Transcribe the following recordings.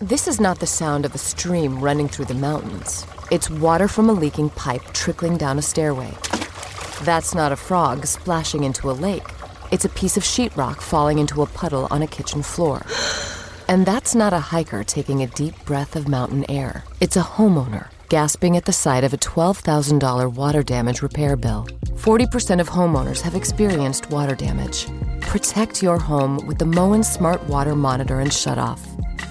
This is not the sound of a stream running through the mountains. It's water from a leaking pipe trickling down a stairway. That's not a frog splashing into a lake. It's a piece of sheetrock falling into a puddle on a kitchen floor. And that's not a hiker taking a deep breath of mountain air. It's a homeowner gasping at the sight of a $12,000 water damage repair bill. 40% of homeowners have experienced water damage. Protect your home with the Moen Smart Water Monitor and Shutoff.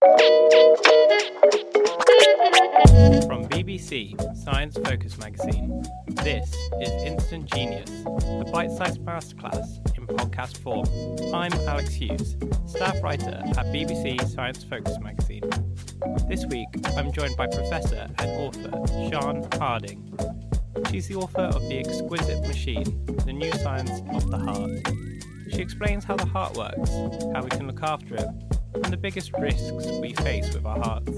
From BBC Science Focus magazine, this is Instant Genius, the bite sized masterclass in podcast form. I'm Alex Hughes, staff writer at BBC Science Focus magazine. This week, I'm joined by Professor and author Sian Harding. She's the author of The Exquisite Machine, the new science of the heart. She explains how the heart works, how we can look after it, and the biggest risks we face with our hearts.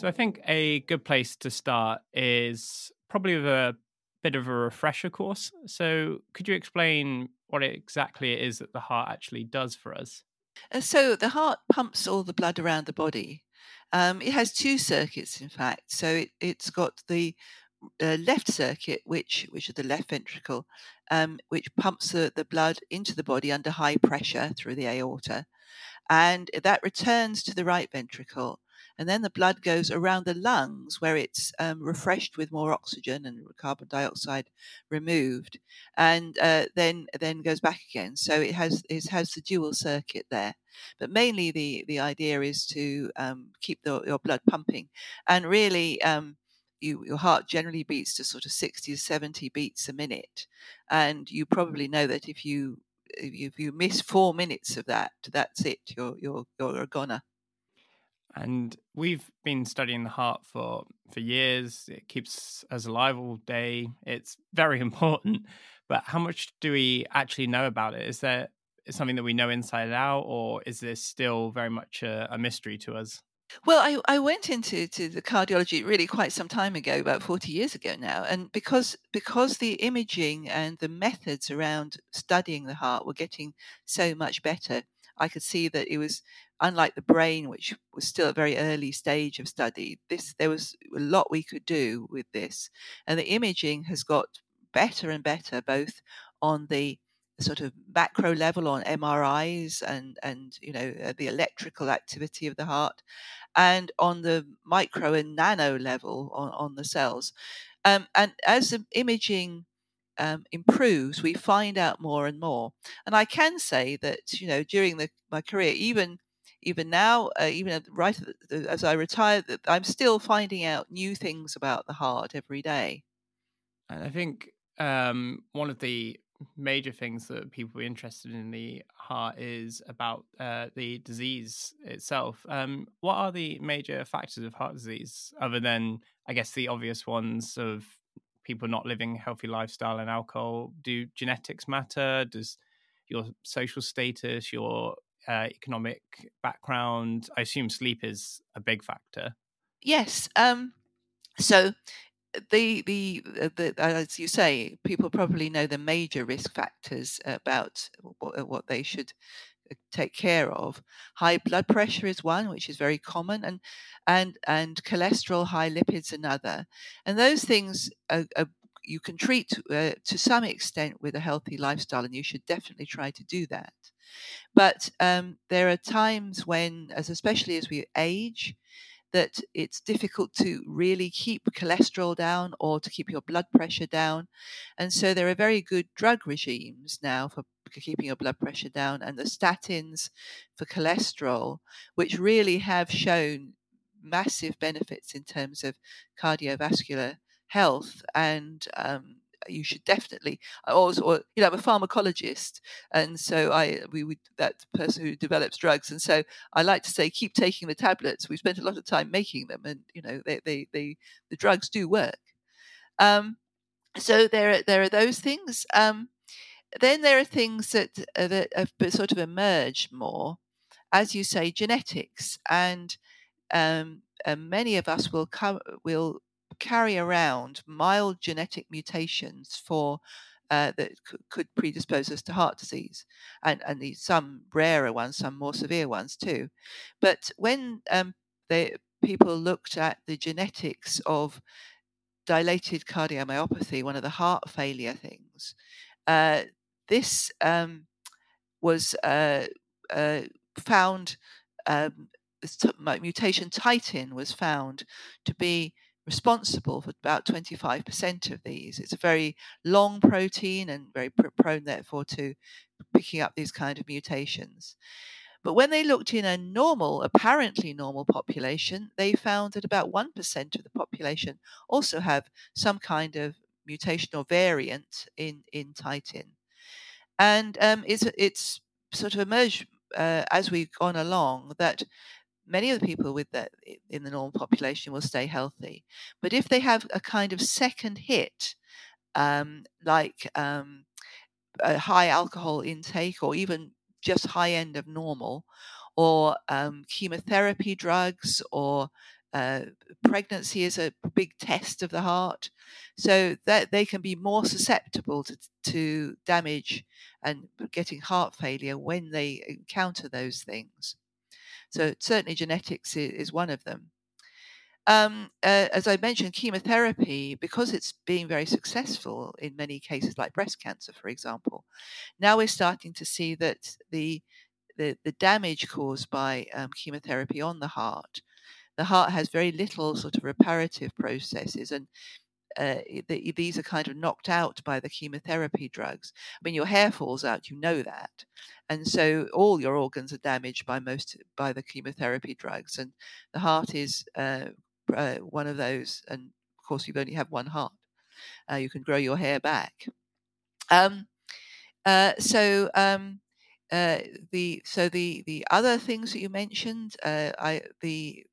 So I think a good place to start is probably with a bit of a refresher course. So could you explain what exactly it is that the heart actually does for us? Uh, so the heart pumps all the blood around the body. Um, it has two circuits, in fact. So it, it's got the uh, left circuit, which which is the left ventricle, um, which pumps the, the blood into the body under high pressure through the aorta, and that returns to the right ventricle. And then the blood goes around the lungs where it's um, refreshed with more oxygen and carbon dioxide removed, and uh, then then goes back again. So it has it has the dual circuit there. But mainly the the idea is to um, keep the, your blood pumping, and really um, you, your heart generally beats to sort of 60 to 70 beats a minute. And you probably know that if you if you miss four minutes of that, that's it. You're you're you're a goner. And we've been studying the heart for for years. It keeps us alive all day. It's very important. But how much do we actually know about it? Is there something that we know inside out, or is this still very much a, a mystery to us? Well, I, I went into to the cardiology really quite some time ago, about 40 years ago now. And because because the imaging and the methods around studying the heart were getting so much better, I could see that it was unlike the brain, which was still a very early stage of study. This there was a lot we could do with this. And the imaging has got better and better, both on the sort of macro level on MRIs and and you know uh, the electrical activity of the heart, and on the micro and nano level on, on the cells. Um, and as the imaging um, improves, we find out more and more. And I can say that you know during the, my career, even even now, uh, even right as I retire, I'm still finding out new things about the heart every day. And I think um, one of the major things that people are interested in the heart is about uh, the disease itself. Um, what are the major factors of heart disease, other than, I guess, the obvious ones of people not living healthy lifestyle and alcohol? Do genetics matter? Does your social status, your uh, economic background? I assume sleep is a big factor. Yes. Um, so the, the uh, the as you say, people probably know the major risk factors about what, what they should uh, take care of. High blood pressure is one, which is very common, and and and cholesterol, high lipids another. And those things are, are, you can treat uh, to some extent with a healthy lifestyle, and you should definitely try to do that. But um, there are times when, as especially as we age, that it's difficult to really keep cholesterol down or to keep your blood pressure down. And so there are very good drug regimes now for keeping your blood pressure down, and the statins for cholesterol, which really have shown massive benefits in terms of cardiovascular health and um, you should definitely always or you know I'm a pharmacologist and so I we would that person who develops drugs and so I like to say keep taking the tablets. We spent a lot of time making them and you know they they, they the drugs do work. Um, so there there are those things um, then there are things that uh, that have sort of emerged more as you say genetics and um, and many of us will come will carry around mild genetic mutations for uh, that c- could predispose us to heart disease, and and the, some rarer ones, some more severe ones too. But when um, people looked at the genetics of dilated cardiomyopathy, one of the heart failure things, uh, this um, was uh, uh found. Um, mutation titin was found to be responsible for about 25% of these. It's a very long protein and very prone, therefore, to picking up these kind of mutations. But when they looked in a normal, apparently normal population, they found that about 1% of the population also have some kind of mutational variant in, in titin. And um, it's, it's sort of emerged uh, as we've gone along that many of the people with that in the normal population will stay healthy. But if they have a kind of second hit, um, like um, a high alcohol intake or even just high end of normal, or um, chemotherapy drugs, or uh, pregnancy is a big test of the heart, so that they can be more susceptible to, to damage and getting heart failure when they encounter those things. So certainly genetics is, one of them. Um, uh, as I mentioned, chemotherapy, because it's being very successful in many cases, like breast cancer, for example, now we're starting to see that the the, the damage caused by um, chemotherapy on the heart, the heart has very little sort of reparative processes, and uh, the, these are kind of knocked out by the chemotherapy drugs. I mean, your hair falls out, you know that, and so all your organs are damaged by most by the chemotherapy drugs, and the heart is uh, uh, one of those. And of course, you only have one heart. Uh, you can grow your hair back. Um, uh, so um, uh, the so the the other things that you mentioned, I the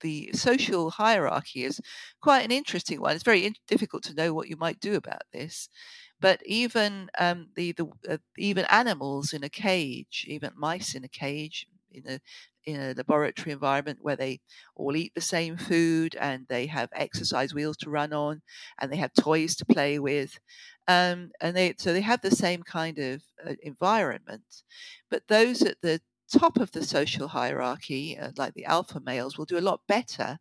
the social hierarchy is quite an interesting one. It's very in- difficult to know what you might do about this. But even um, the, the uh, even animals in a cage, even mice in a cage, in a in a laboratory environment where they all eat the same food and they have exercise wheels to run on and they have toys to play with, um, and they so they have the same kind of uh, environment. But those at the top of the social hierarchy, uh, like the alpha males, will do a lot better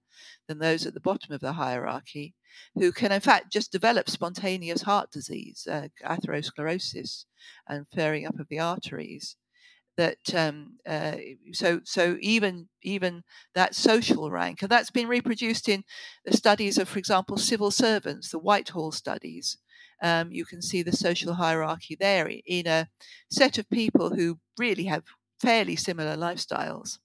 than those at the bottom of the hierarchy, who can, in fact, just develop spontaneous heart disease, uh, atherosclerosis, and flaring up of the arteries. That um, uh, so so even even that social rank, and that's been reproduced in the studies of, for example, civil servants, the Whitehall studies. Um, you can see the social hierarchy there in a set of people who really have fairly similar lifestyles.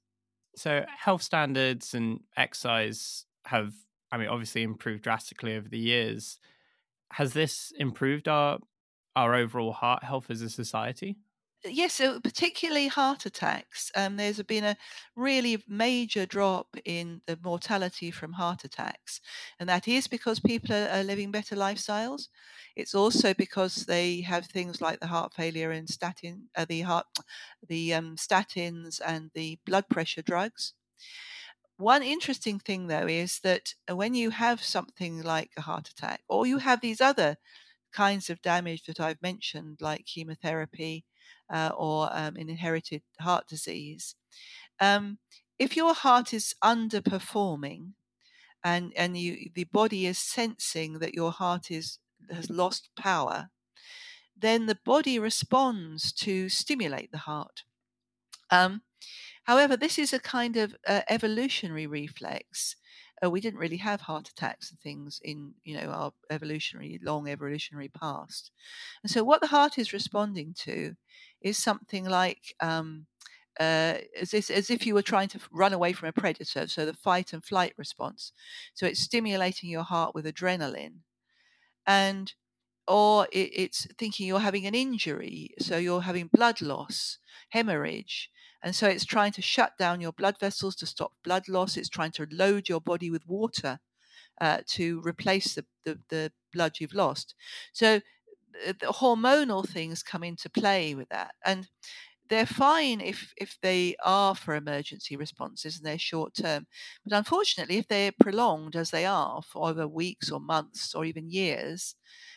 So, health standards and exercise have, I mean, obviously improved drastically over the years. Has this improved our our overall heart health as a society? Yes, so particularly heart attacks. Um, there's been a really major drop in the mortality from heart attacks, and that is because people are, are living better lifestyles. It's also because they have things like the heart failure and statin, uh, the heart, the um, statins and the blood pressure drugs. One interesting thing, though, is that when you have something like a heart attack, or you have these other kinds of damage that I've mentioned, like chemotherapy uh, or um, an inherited heart disease, um, if your heart is underperforming and and you the body is sensing that your heart is has lost power, then the body responds to stimulate the heart. Um, however, this is a kind of uh, evolutionary reflex uh, we didn't really have heart attacks and things in you know our evolutionary long evolutionary past. And so what the heart is responding to is something like um, uh, as, if, as if you were trying to run away from a predator so the fight and flight response. So it's stimulating your heart with adrenaline and or it, it's thinking you're having an injury so you're having blood loss hemorrhage and so it's trying to shut down your blood vessels to stop blood loss. It's trying to load your body with water uh, to replace the, the, the, blood you've lost. So uh, the hormonal things come into play with that. And they're fine if, if they are for emergency responses and they're short term. But unfortunately, if they're prolonged as they are for over weeks or months or even years,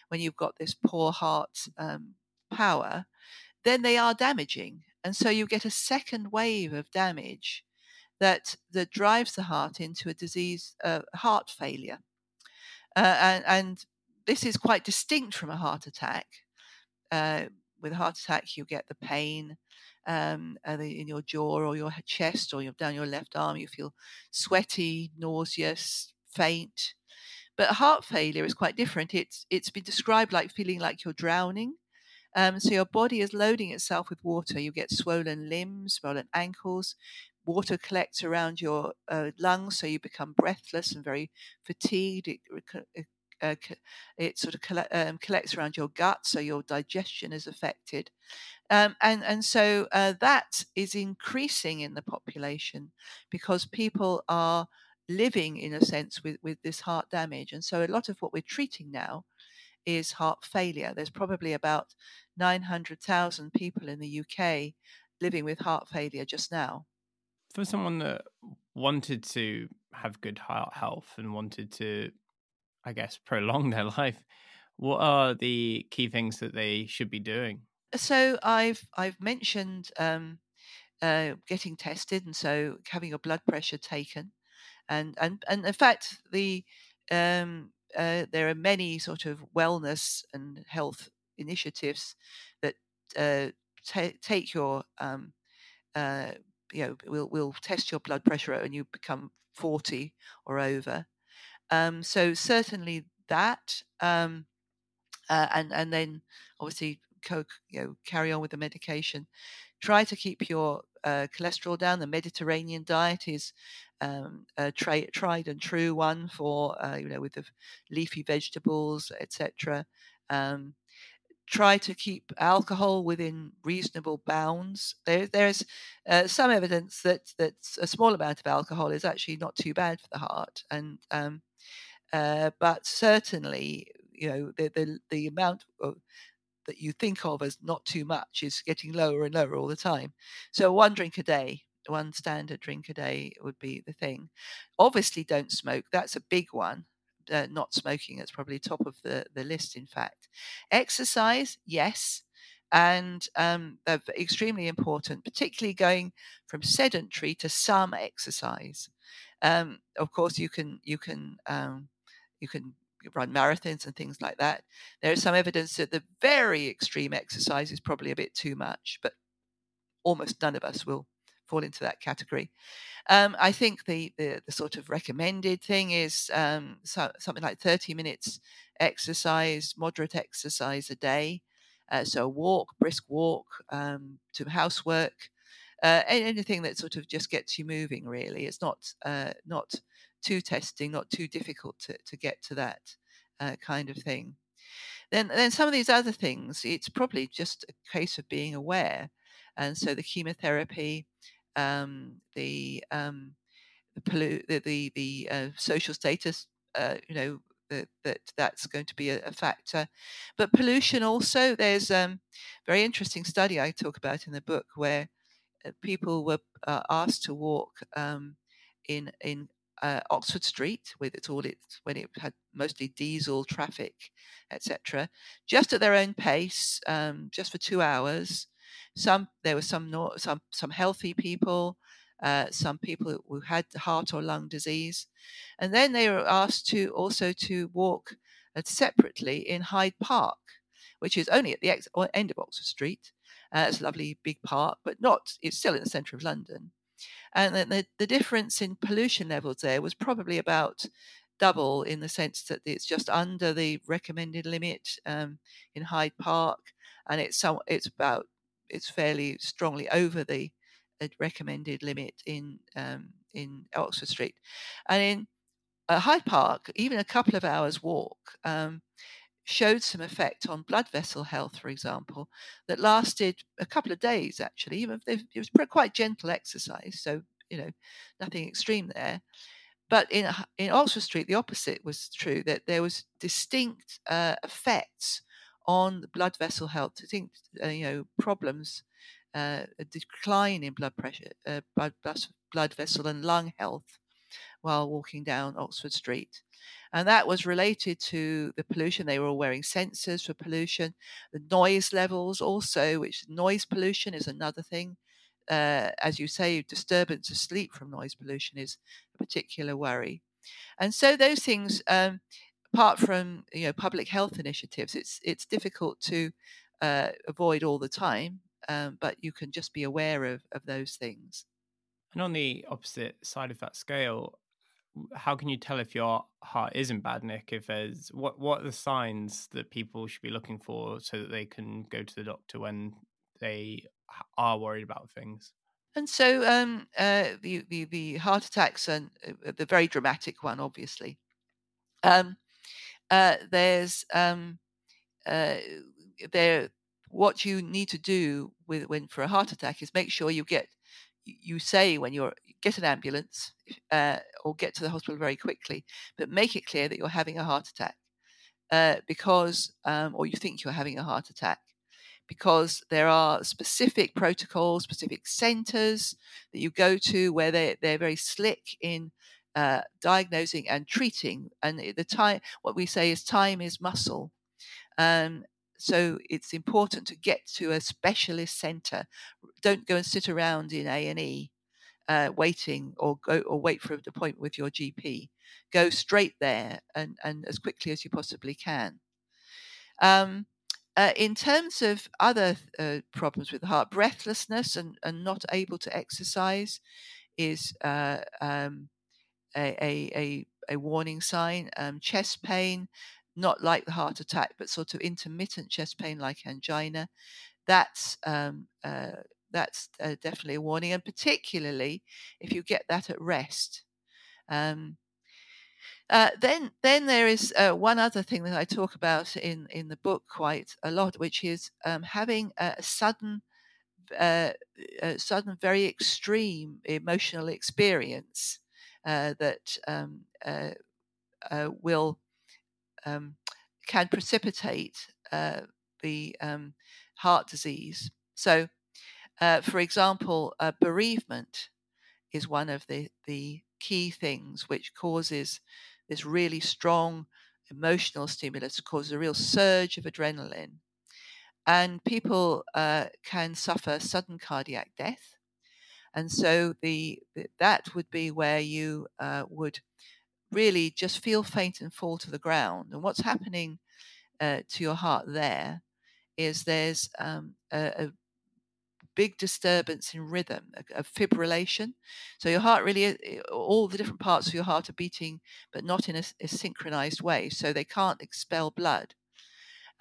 when you've got this poor heart um, power, then they are damaging. And so you get a second wave of damage that, that drives the heart into a disease, uh, heart failure. Uh, and, and, this is quite distinct from a heart attack. Uh, with a heart attack, you get the pain um, in your jaw or your chest or down your left arm. You feel sweaty, nauseous, faint. But heart failure is quite different. It's it's been described like feeling like you're drowning. Um, so your body is loading itself with water. You get swollen limbs, swollen ankles. Water collects around your uh, lungs, so you become breathless and very fatigued. It, uh, it sort of coll- um, collects around your gut, so your digestion is affected. Um, and and so uh, that is increasing in the population because people are living in a sense with with this heart damage, and so a lot of what we're treating now is heart failure. There's probably about 900,000 people in the UK living with heart failure just now. For someone that wanted to have good heart health and wanted to, I guess, prolong their life, what are the key things that they should be doing? So I've I've mentioned um, uh, getting tested, and so having your blood pressure taken, and and and in fact the um, uh, there are many sort of wellness and health initiatives that uh, t- take your um, uh, you know will will test your blood pressure when you become 40 or over. Um, so certainly that um, uh, and and then obviously co- you know carry on with the medication. Try to keep your uh, cholesterol down. The Mediterranean diet is um, a tra- tried and true one for uh, you know with the leafy vegetables, etc. Um, try to keep alcohol within reasonable bounds. There, there's uh, some evidence that that a small amount of alcohol is actually not too bad for the heart, and um, uh, but certainly you know the the, the amount of that you think of as not too much is getting lower and lower all the time. So one drink a day, one standard drink a day would be the thing. Obviously, don't smoke. That's a big one. Uh, not smoking is probably top of the, the list, in fact. Exercise, yes. And um, they're extremely important, particularly going from sedentary to some exercise. Um, of course, you can you can um, you can run marathons and things like that. There is some evidence that the very extreme exercise is probably a bit too much, but almost none of us will fall into that category. Um, I think the, the, the sort of recommended thing is um, so, something like 30 minutes exercise, moderate exercise a day. Uh, so a walk, brisk walk, um, to housework, uh, anything that sort of just gets you moving. Really, it's not uh, not too testing, not too difficult to, to get to that uh, kind of thing. then then some of these other things, it's probably just a case of being aware. And so the chemotherapy, um, the um, the, pollu- the the, the uh, social status, uh, you know, that, that that's going to be a, a factor. But pollution also, there's a um, very interesting study I talk about in the book where uh, people were uh, asked to walk um, in in uh, Oxford Street with its all its when it had mostly diesel traffic, etc., just at their own pace, um, just for two hours. Some there were some some some healthy people, uh, some people who had heart or lung disease, and then they were asked to also to walk uh, separately in Hyde Park, which is only at the ex- end of Oxford Street. Uh, it's a lovely big park, but not. It's still in the centre of London, and the, the difference in pollution levels there was probably about double in the sense that it's just under the recommended limit um, in Hyde Park, and it's some, it's about it's fairly strongly over the recommended limit in um, in Oxford Street, and in uh, Hyde Park, even a couple of hours walk um, showed some effect on blood vessel health, for example, that lasted a couple of days. Actually, it was quite gentle exercise, so you know nothing extreme there. But in in Oxford Street, the opposite was true. That there was distinct uh, effects on blood vessel health. Distinct, uh, you know, problems uh, a decline in blood pressure, uh, blood, blood vessel and lung health while walking down Oxford Street. And that was related to the pollution. They were all wearing sensors for pollution, the noise levels also, which noise pollution is another thing. Uh, as you say, disturbance of sleep from noise pollution is a particular worry. And so those things, um, apart from you know public health initiatives, it's it's difficult to uh, avoid all the time um, but you can just be aware of, of those things. And on the opposite side of that scale, how can you tell if your heart isn't bad nick? If there's what what are the signs that people should be looking for so that they can go to the doctor when they are worried about things? And so um, uh, the, the, the heart attacks and uh, the very dramatic one, obviously. Um, uh, there's um, uh, there what you need to do with when for a heart attack is make sure you get you say when you're get an ambulance uh, or get to the hospital very quickly, but make it clear that you're having a heart attack uh, because, um, or you think you're having a heart attack, because there are specific protocols, specific centres that you go to where they they're very slick in uh, diagnosing and treating, and the time what we say is time is muscle. Um, so it's important to get to a specialist centre. Don't go and sit around in A and E uh, waiting or go or wait for an appointment with your GP. Go straight there and, and as quickly as you possibly can. Um, uh, in terms of other uh, problems with the heart, breathlessness and, and not able to exercise is uh, um, a, a, a, a, warning sign. Um, chest pain, not like the heart attack, but sort of intermittent chest pain like angina, that's um, uh, that's uh, definitely a warning, and particularly if you get that at rest. Um, uh, then, then there is uh, one other thing that I talk about in, in the book quite a lot, which is um, having a sudden, uh, sudden, very extreme emotional experience uh, that um, will um, can precipitate uh, the um, heart disease. So, uh, for example, uh, bereavement is one of the, the key things which causes this really strong emotional stimulus, causes a real surge of adrenaline. And people uh, can suffer sudden cardiac death. And so the, that would be where you uh, would really just feel faint and fall to the ground. And what's happening uh, to your heart there is there's um, a, a, big disturbance in rhythm, a, a, fibrillation. So your heart really, all the different parts of your heart are beating, but not in a, a synchronized way. So they can't expel blood.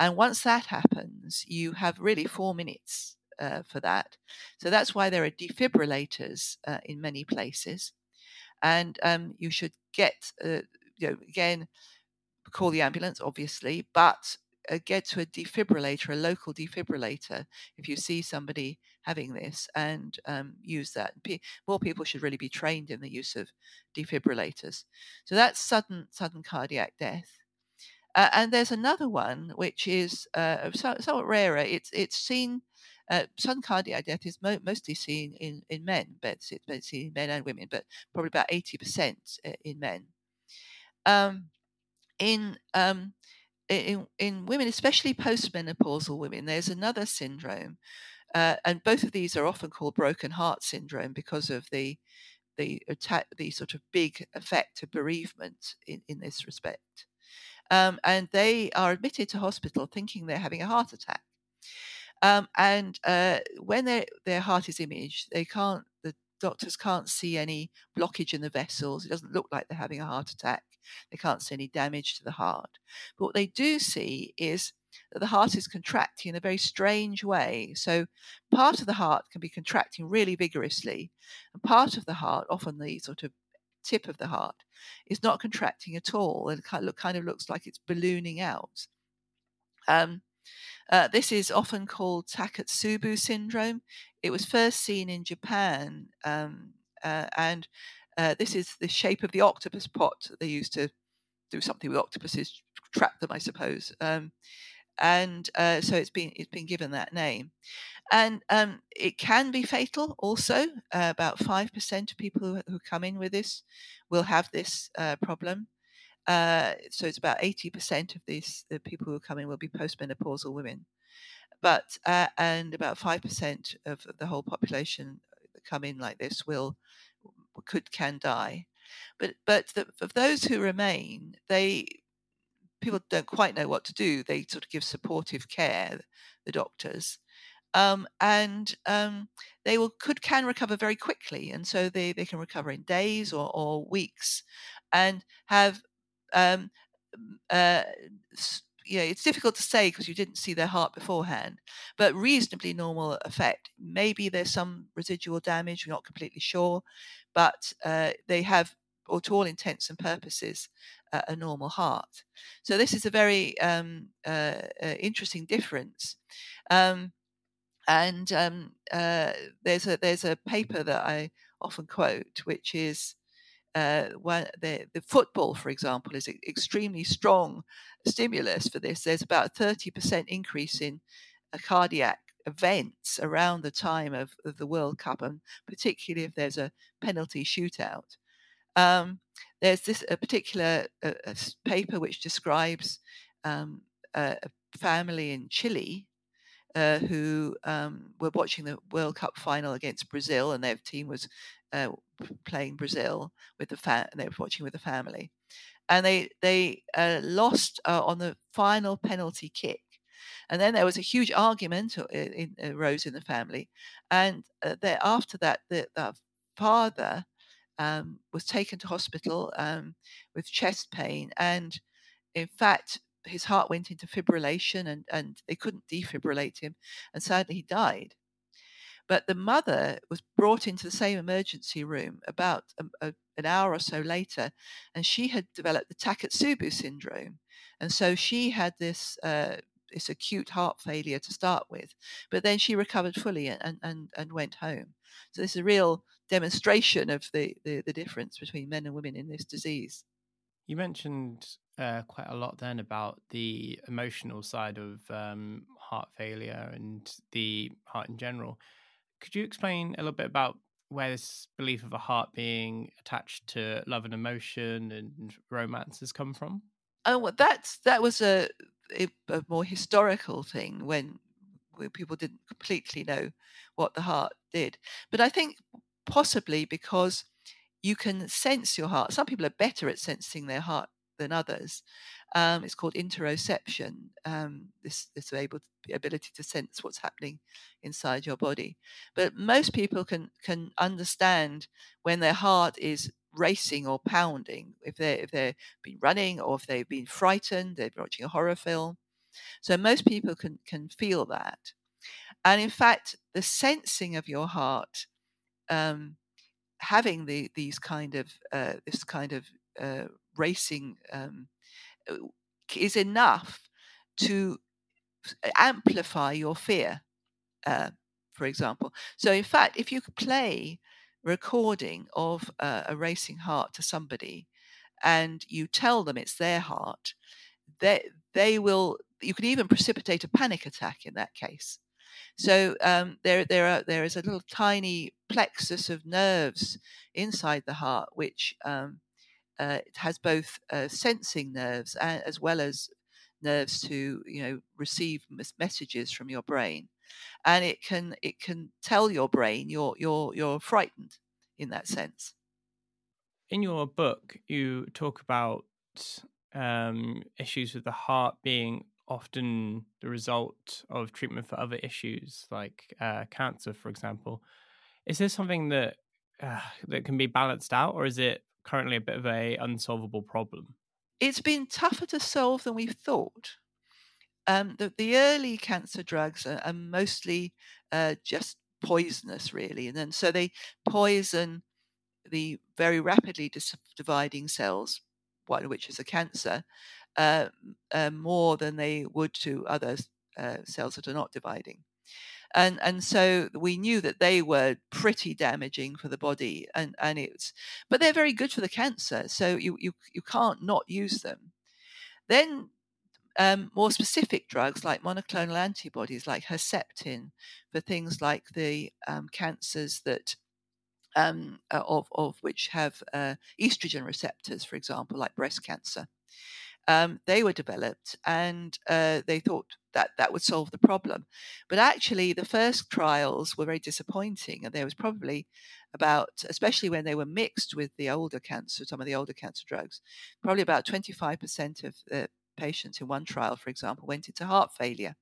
And once that happens, you have really four minutes uh, for that. So that's why there are defibrillators uh, in many places and um, you should get, uh, you know, again, call the ambulance, obviously, but uh, get to a defibrillator, a local defibrillator, if you see somebody having this, and um, use that. P- more people should really be trained in the use of defibrillators. So that's sudden sudden cardiac death. Uh, and there's another one which is uh, somewhat rarer. It's it's seen. Uh, cardiac death is mo- mostly seen in, in men, but it's, it's seen in men and women, but probably about 80% uh, in men. Um, in um, in, in women, especially postmenopausal women, there's another syndrome, uh, and both of these are often called broken heart syndrome because of the the attack, the sort of big effect of bereavement in, in this respect. Um, and they are admitted to hospital thinking they're having a heart attack. Um, and uh, when their heart is imaged, they can't. The doctors can't see any blockage in the vessels. It doesn't look like they're having a heart attack. They can't see any damage to the heart. But what they do see is that the heart is contracting in a very strange way. So part of the heart can be contracting really vigorously, and part of the heart, often the sort of tip of the heart, is not contracting at all and kind of looks like it's ballooning out. Um, uh, this is often called Takotsubo syndrome. It was first seen in Japan, um, uh, and uh, this is the shape of the octopus pot they used to do something with octopuses, trap them, I suppose. Um, and uh, so it's been it's been given that name, and um, it can be fatal. Also, uh, about five percent of people who, who, come in with this will have this uh, problem. Uh, so it's about eighty percent of these the people who come in will be postmenopausal women, but uh, and about five percent of the whole population that come in like this will could can die. But but the, for those who remain, they people don't quite know what to do. They sort of give supportive care, the doctors, um, and um, they will could can recover very quickly, and so they, they can recover in days or, or weeks, and have um, uh, you know, it's difficult to say because you didn't see their heart beforehand, but reasonably normal effect. Maybe there's some residual damage, we're not completely sure, but uh, they have, or to all intents and purposes, uh, a normal heart. So this is a very um, uh, uh interesting difference. Um, and um, uh, there's a there's a paper that I often quote, which is uh, the, the football, for example, is an extremely strong stimulus for this. There's about a 30% increase in cardiac events around the time of, of, the World Cup, and particularly if there's a penalty shootout. Um, there's this a particular uh, a paper which describes um, a, a, family in Chile uh, who um, were watching the World Cup final against Brazil, and their team was uh, playing Brazil with the fa- they were watching with the family, and they they uh, lost uh, on the final penalty kick. And then there was a huge argument uh, in, in, arose in the family, and uh, there, after that, the, the father um, was taken to hospital um, with chest pain, and in fact, his heart went into fibrillation, and, and they couldn't defibrillate him, and sadly, he died. But the mother was brought into the same emergency room about a, a, an hour or so later, and she had developed the Takotsubo syndrome. And so she had this uh, this acute heart failure to start with, but then she recovered fully and, and, and went home. So this is a real demonstration of the, the, the difference between men and women in this disease. You mentioned uh, quite a lot then about the emotional side of um, heart failure and the heart in general. Could you explain a little bit about where this belief of a heart being attached to love and emotion and romance has come from? Oh, well, that's that was a, a, more historical thing when people didn't completely know what the heart did. But I think possibly because you can sense your heart. Some people are better at sensing their heart than others. Um, it's called interoception. Um, this this able to, ability to sense what's happening inside your body. But most people can can understand when their heart is racing or pounding. If they if they've been running or if they've been frightened, they've been watching a horror film. So most people can can feel that. And in fact, the sensing of your heart, um, having the these kind of uh, this kind of uh, racing um, is enough to amplify your fear, uh, for example. So, in fact, if you play recording of uh, a racing heart to somebody and you tell them it's their heart, they, they will, you can even precipitate a panic attack in that case. So um, there, there, are, there is a little tiny plexus of nerves inside the heart, which um, uh, it has both uh, sensing nerves as well as nerves to you know receive messages from your brain. And it can it can tell your brain you're you're you're frightened in that sense. In your book you talk about um, issues with the heart being often the result of treatment for other issues like uh, cancer for example. Is this something that uh, that can be balanced out or is it currently a bit of a unsolvable problem it's been tougher to solve than we thought. Um, the, the early cancer drugs are, are mostly uh, just poisonous, really, and then so they poison the very rapidly dis- dividing cells, one of which is a cancer, uh, uh, more than they would to other uh, cells that are not dividing and and so we knew that they were pretty damaging for the body and and it's but they're very good for the cancer so you you, you can't not use them. Then um, more specific drugs like monoclonal antibodies like Herceptin for things like the um, cancers that um, uh, of, of which have uh, estrogen receptors, for example, like breast cancer um, they were developed and uh, they thought that that would solve the problem. But actually, the first trials were very disappointing, and there was probably about, especially when they were mixed with the older cancer, some of the older cancer drugs, probably about 25% of the patients in one trial, for example, went into heart failure.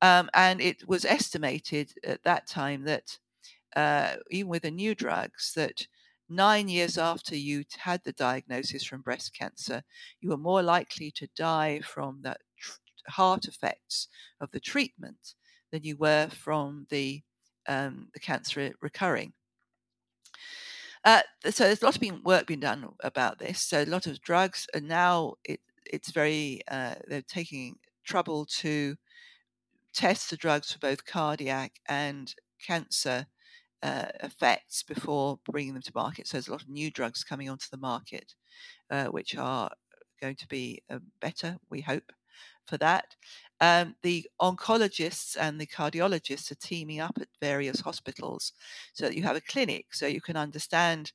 Um, and it was estimated at that time that uh, even with the new drugs, that nine years after you had the diagnosis from breast cancer, you were more likely to die from the tr- heart effects of the treatment than you were from the, um, the cancer recurring. Uh, so there's a lot of work being done about this. So a lot of drugs are now it, it's very uh, they're taking trouble to test the drugs for both cardiac and cancer uh, effects before bringing them to market. So there's a lot of new drugs coming onto the market, uh, which are going to be uh, better, we hope, for that. Um, the oncologists and the cardiologists are teaming up at various hospitals so that you have a clinic so you can understand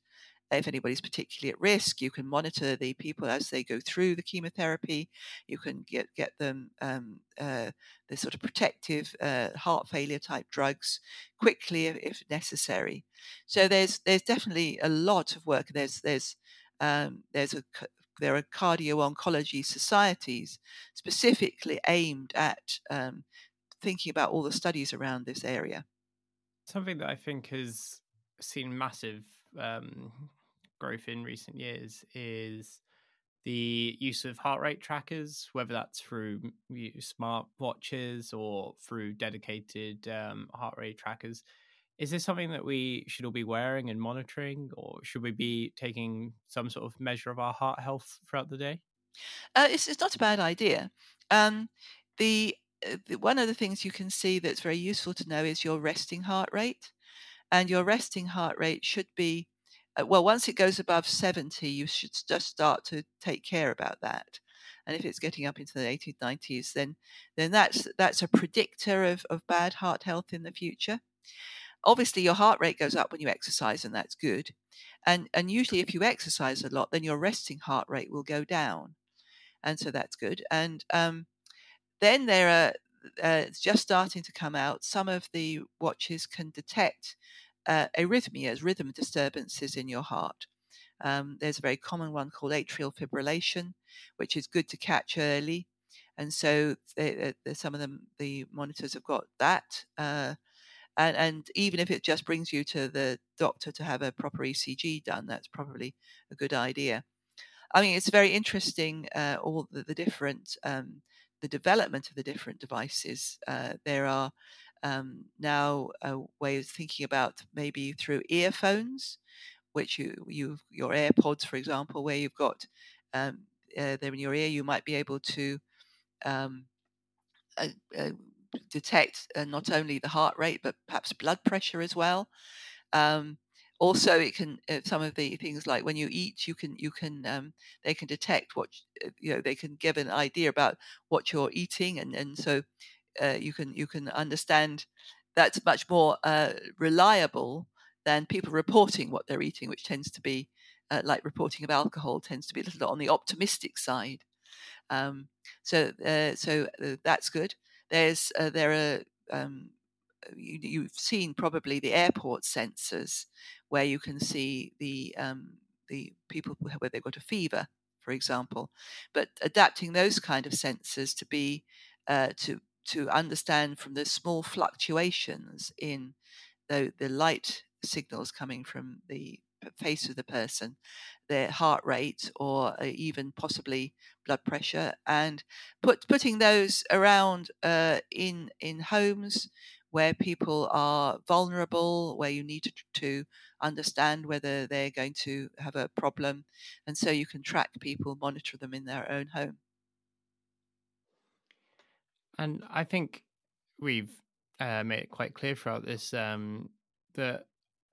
if anybody's particularly at risk, you can monitor the people as they go through the chemotherapy. You can get get them um, uh, the sort of protective uh, heart failure type drugs quickly if, if, necessary. So there's there's definitely a lot of work. There's there's um, there's a there are cardio oncology societies specifically aimed at um, thinking about all the studies around this area. Something that I think has seen massive um, growth in recent years is the use of heart rate trackers, whether that's through smart watches or through dedicated um, heart rate trackers. Is this something that we should all be wearing and monitoring, or should we be taking some sort of measure of our heart health throughout the day? Uh, it's, it's not a bad idea. Um, the, uh, the one of the things you can see that's very useful to know is your resting heart rate, and your resting heart rate should be well, once it goes above 70, you should just start to take care about that. And if it's getting up into the 80s, 90s, then then that's that's a predictor of, of bad heart health in the future. Obviously, your heart rate goes up when you exercise, and that's good. And and usually, if you exercise a lot, then your resting heart rate will go down, and so that's good. And um, then there are uh, it's just starting to come out. Some of the watches can detect uh, arrhythmias, rhythm disturbances in your heart. Um, there's a very common one called atrial fibrillation, which is good to catch early. And so they, they, some of them, the monitors have got that. Uh, and, and even if it just brings you to the doctor to have a proper ECG done, that's probably a good idea. I mean, it's very interesting, uh, all the, the different, um, the development of the different devices. Uh, there are um, now a way of thinking about maybe through earphones, which you you your AirPods, for example, where you've got um, uh, them in your ear, you might be able to um, uh, uh, detect uh, not only the heart rate but perhaps blood pressure as well. Um, also, it can uh, some of the things like when you eat, you can you can um, they can detect what uh, you know. They can give an idea about what you're eating, and and so uh, you can you can understand that's much more uh, reliable than people reporting what they're eating, which tends to be uh, like reporting of alcohol tends to be a little on the optimistic side. Um, so uh, so uh, that's good. There's uh, there are um, you, have seen probably the airport sensors where you can see the um, the people where they've got a fever, for example, but adapting those kind of sensors to be uh, to to understand from the small fluctuations in the the light signals coming from the face of the person, their heart rate, or uh, even possibly blood pressure, and put putting those around uh, in in homes where people are vulnerable, where you need to, to understand whether they're going to have a problem, and so you can track people, monitor them in their own home. And I think we've uh, made it quite clear throughout this um, that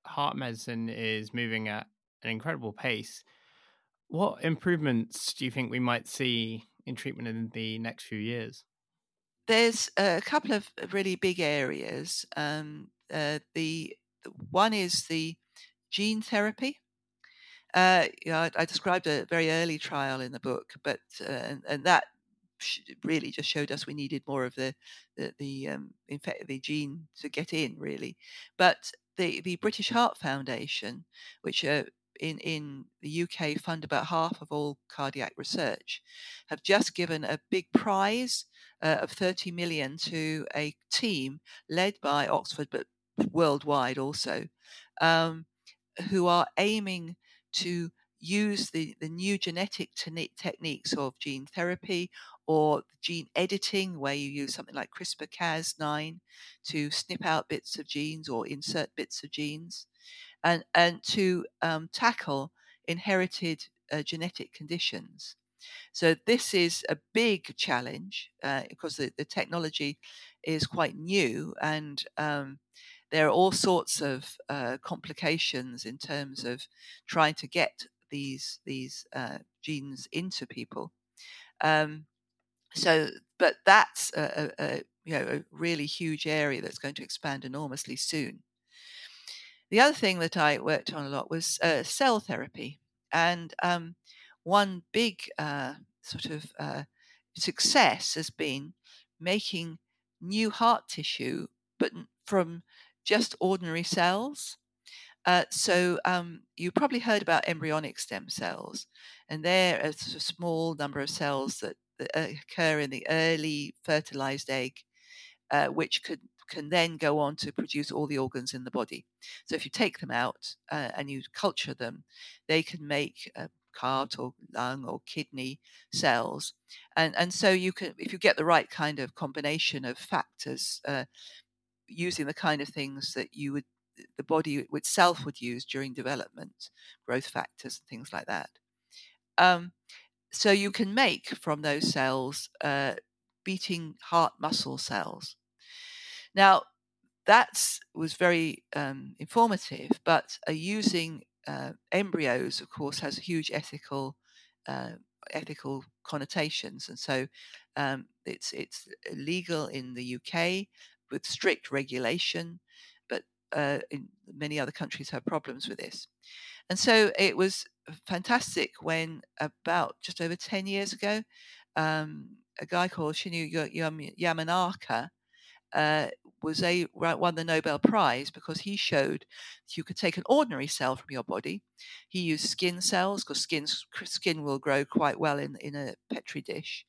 heart medicine is moving at an incredible pace. What improvements do you think we might see in treatment in the next few years? There's a couple of really big areas. Um, uh, the one is the gene therapy. Uh, you know, I, I, described a very early trial in the book, but uh, and, and, that really just showed us we needed more of the the the, um, the gene to get in, really. But the, the British Heart Foundation, which uh, in, in the UK fund about half of all cardiac research, have just given a big prize uh, of 30 million to a team led by Oxford, but worldwide also, um, who are aiming to use the, the new genetic te- techniques of gene therapy or gene editing, where you use something like CRISPR Cas9 to snip out bits of genes or insert bits of genes, and, and to um, tackle inherited uh, genetic conditions. So, this is a big challenge uh, because the, the, technology is quite new and um, there are all sorts of uh, complications in terms of trying to get these these uh, genes into people. Um, so, but that's a, a, a, you know a really huge area that's going to expand enormously soon. The other thing that I worked on a lot was uh, cell therapy, and um, one big uh, sort of uh, success has been making new heart tissue, but from just ordinary cells. Uh, so um, you probably heard about embryonic stem cells, and they're a, small number of cells that, that, occur in the early fertilized egg, uh, which could can then go on to produce all the organs in the body. So if you take them out uh, and you culture them, they can make heart or lung or kidney cells, and and so you can if you get the right kind of combination of factors. Uh, using the kind of things that you would the body itself would use during development, growth factors and things like that. Um, so you can make from those cells uh, beating heart muscle cells. Now, that was very um, informative, but uh, using uh, embryos, of course, has huge ethical uh, ethical connotations, and so um, it's it's illegal in the UK with strict regulation uh, in many other countries have problems with this. And so it was fantastic when about just over 10 years ago, um, a guy called Shinya Yamanaka uh, was a won the Nobel Prize because he showed you could take an ordinary cell from your body. He used skin cells because skin skin will grow quite well in in a petri dish,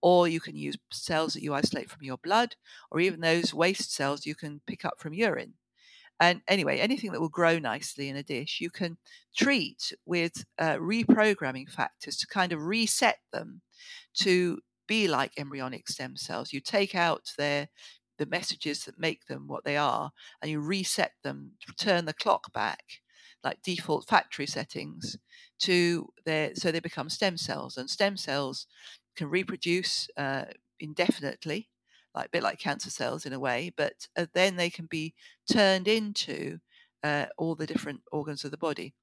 or you can use cells that you isolate from your blood, or even those waste cells you can pick up from urine. And anyway, anything that will grow nicely in a dish, you can treat with uh, reprogramming factors to kind of reset them to be like embryonic stem cells. You take out their the messages that make them what they are, and you reset them, turn the clock back, like default factory settings, to their so they become stem cells. And stem cells can reproduce uh, indefinitely like a bit like cancer cells in a way, but uh, then they can be turned into uh, all the different organs of the body.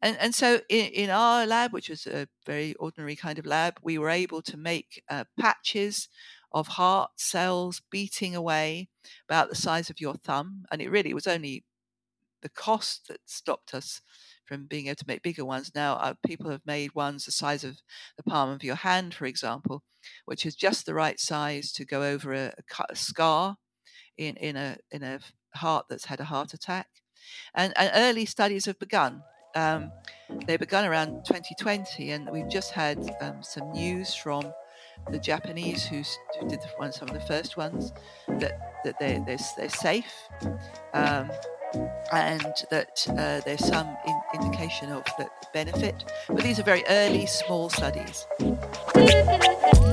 And, and so in, in our lab, which was a very ordinary kind of lab, we were able to make uh, patches of heart cells beating away about the size of your thumb. And it really was only the cost that stopped us from being able to make bigger ones. Now, uh, people have made ones the size of the palm of your hand, for example, which is just the right size to go over a, a, scar in, in, a, in a heart that's had a heart attack. And, and early studies have begun. Um, they begun around 2020, and we've just had um, some news from the Japanese who, did one, some of the first ones that, that they, they're, they're safe. Um, and that uh, there's some indication of the benefit. But these are very early, small studies.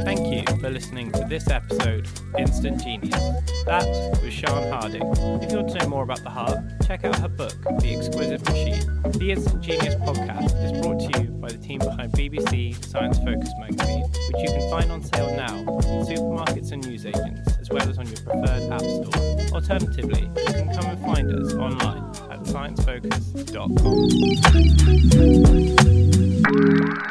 Thank you for listening to this episode Instant Genius. That was Sian Harding. If you want to know more about the heart, check out her book, The Exquisite Machine. The Instant Genius podcast is brought to you by the team behind BBC Science Focus magazine, which you can find on sale now in supermarkets and newsagents, as well as on your preferred app store. Alternatively, you can come and find us online sciencefocus.com.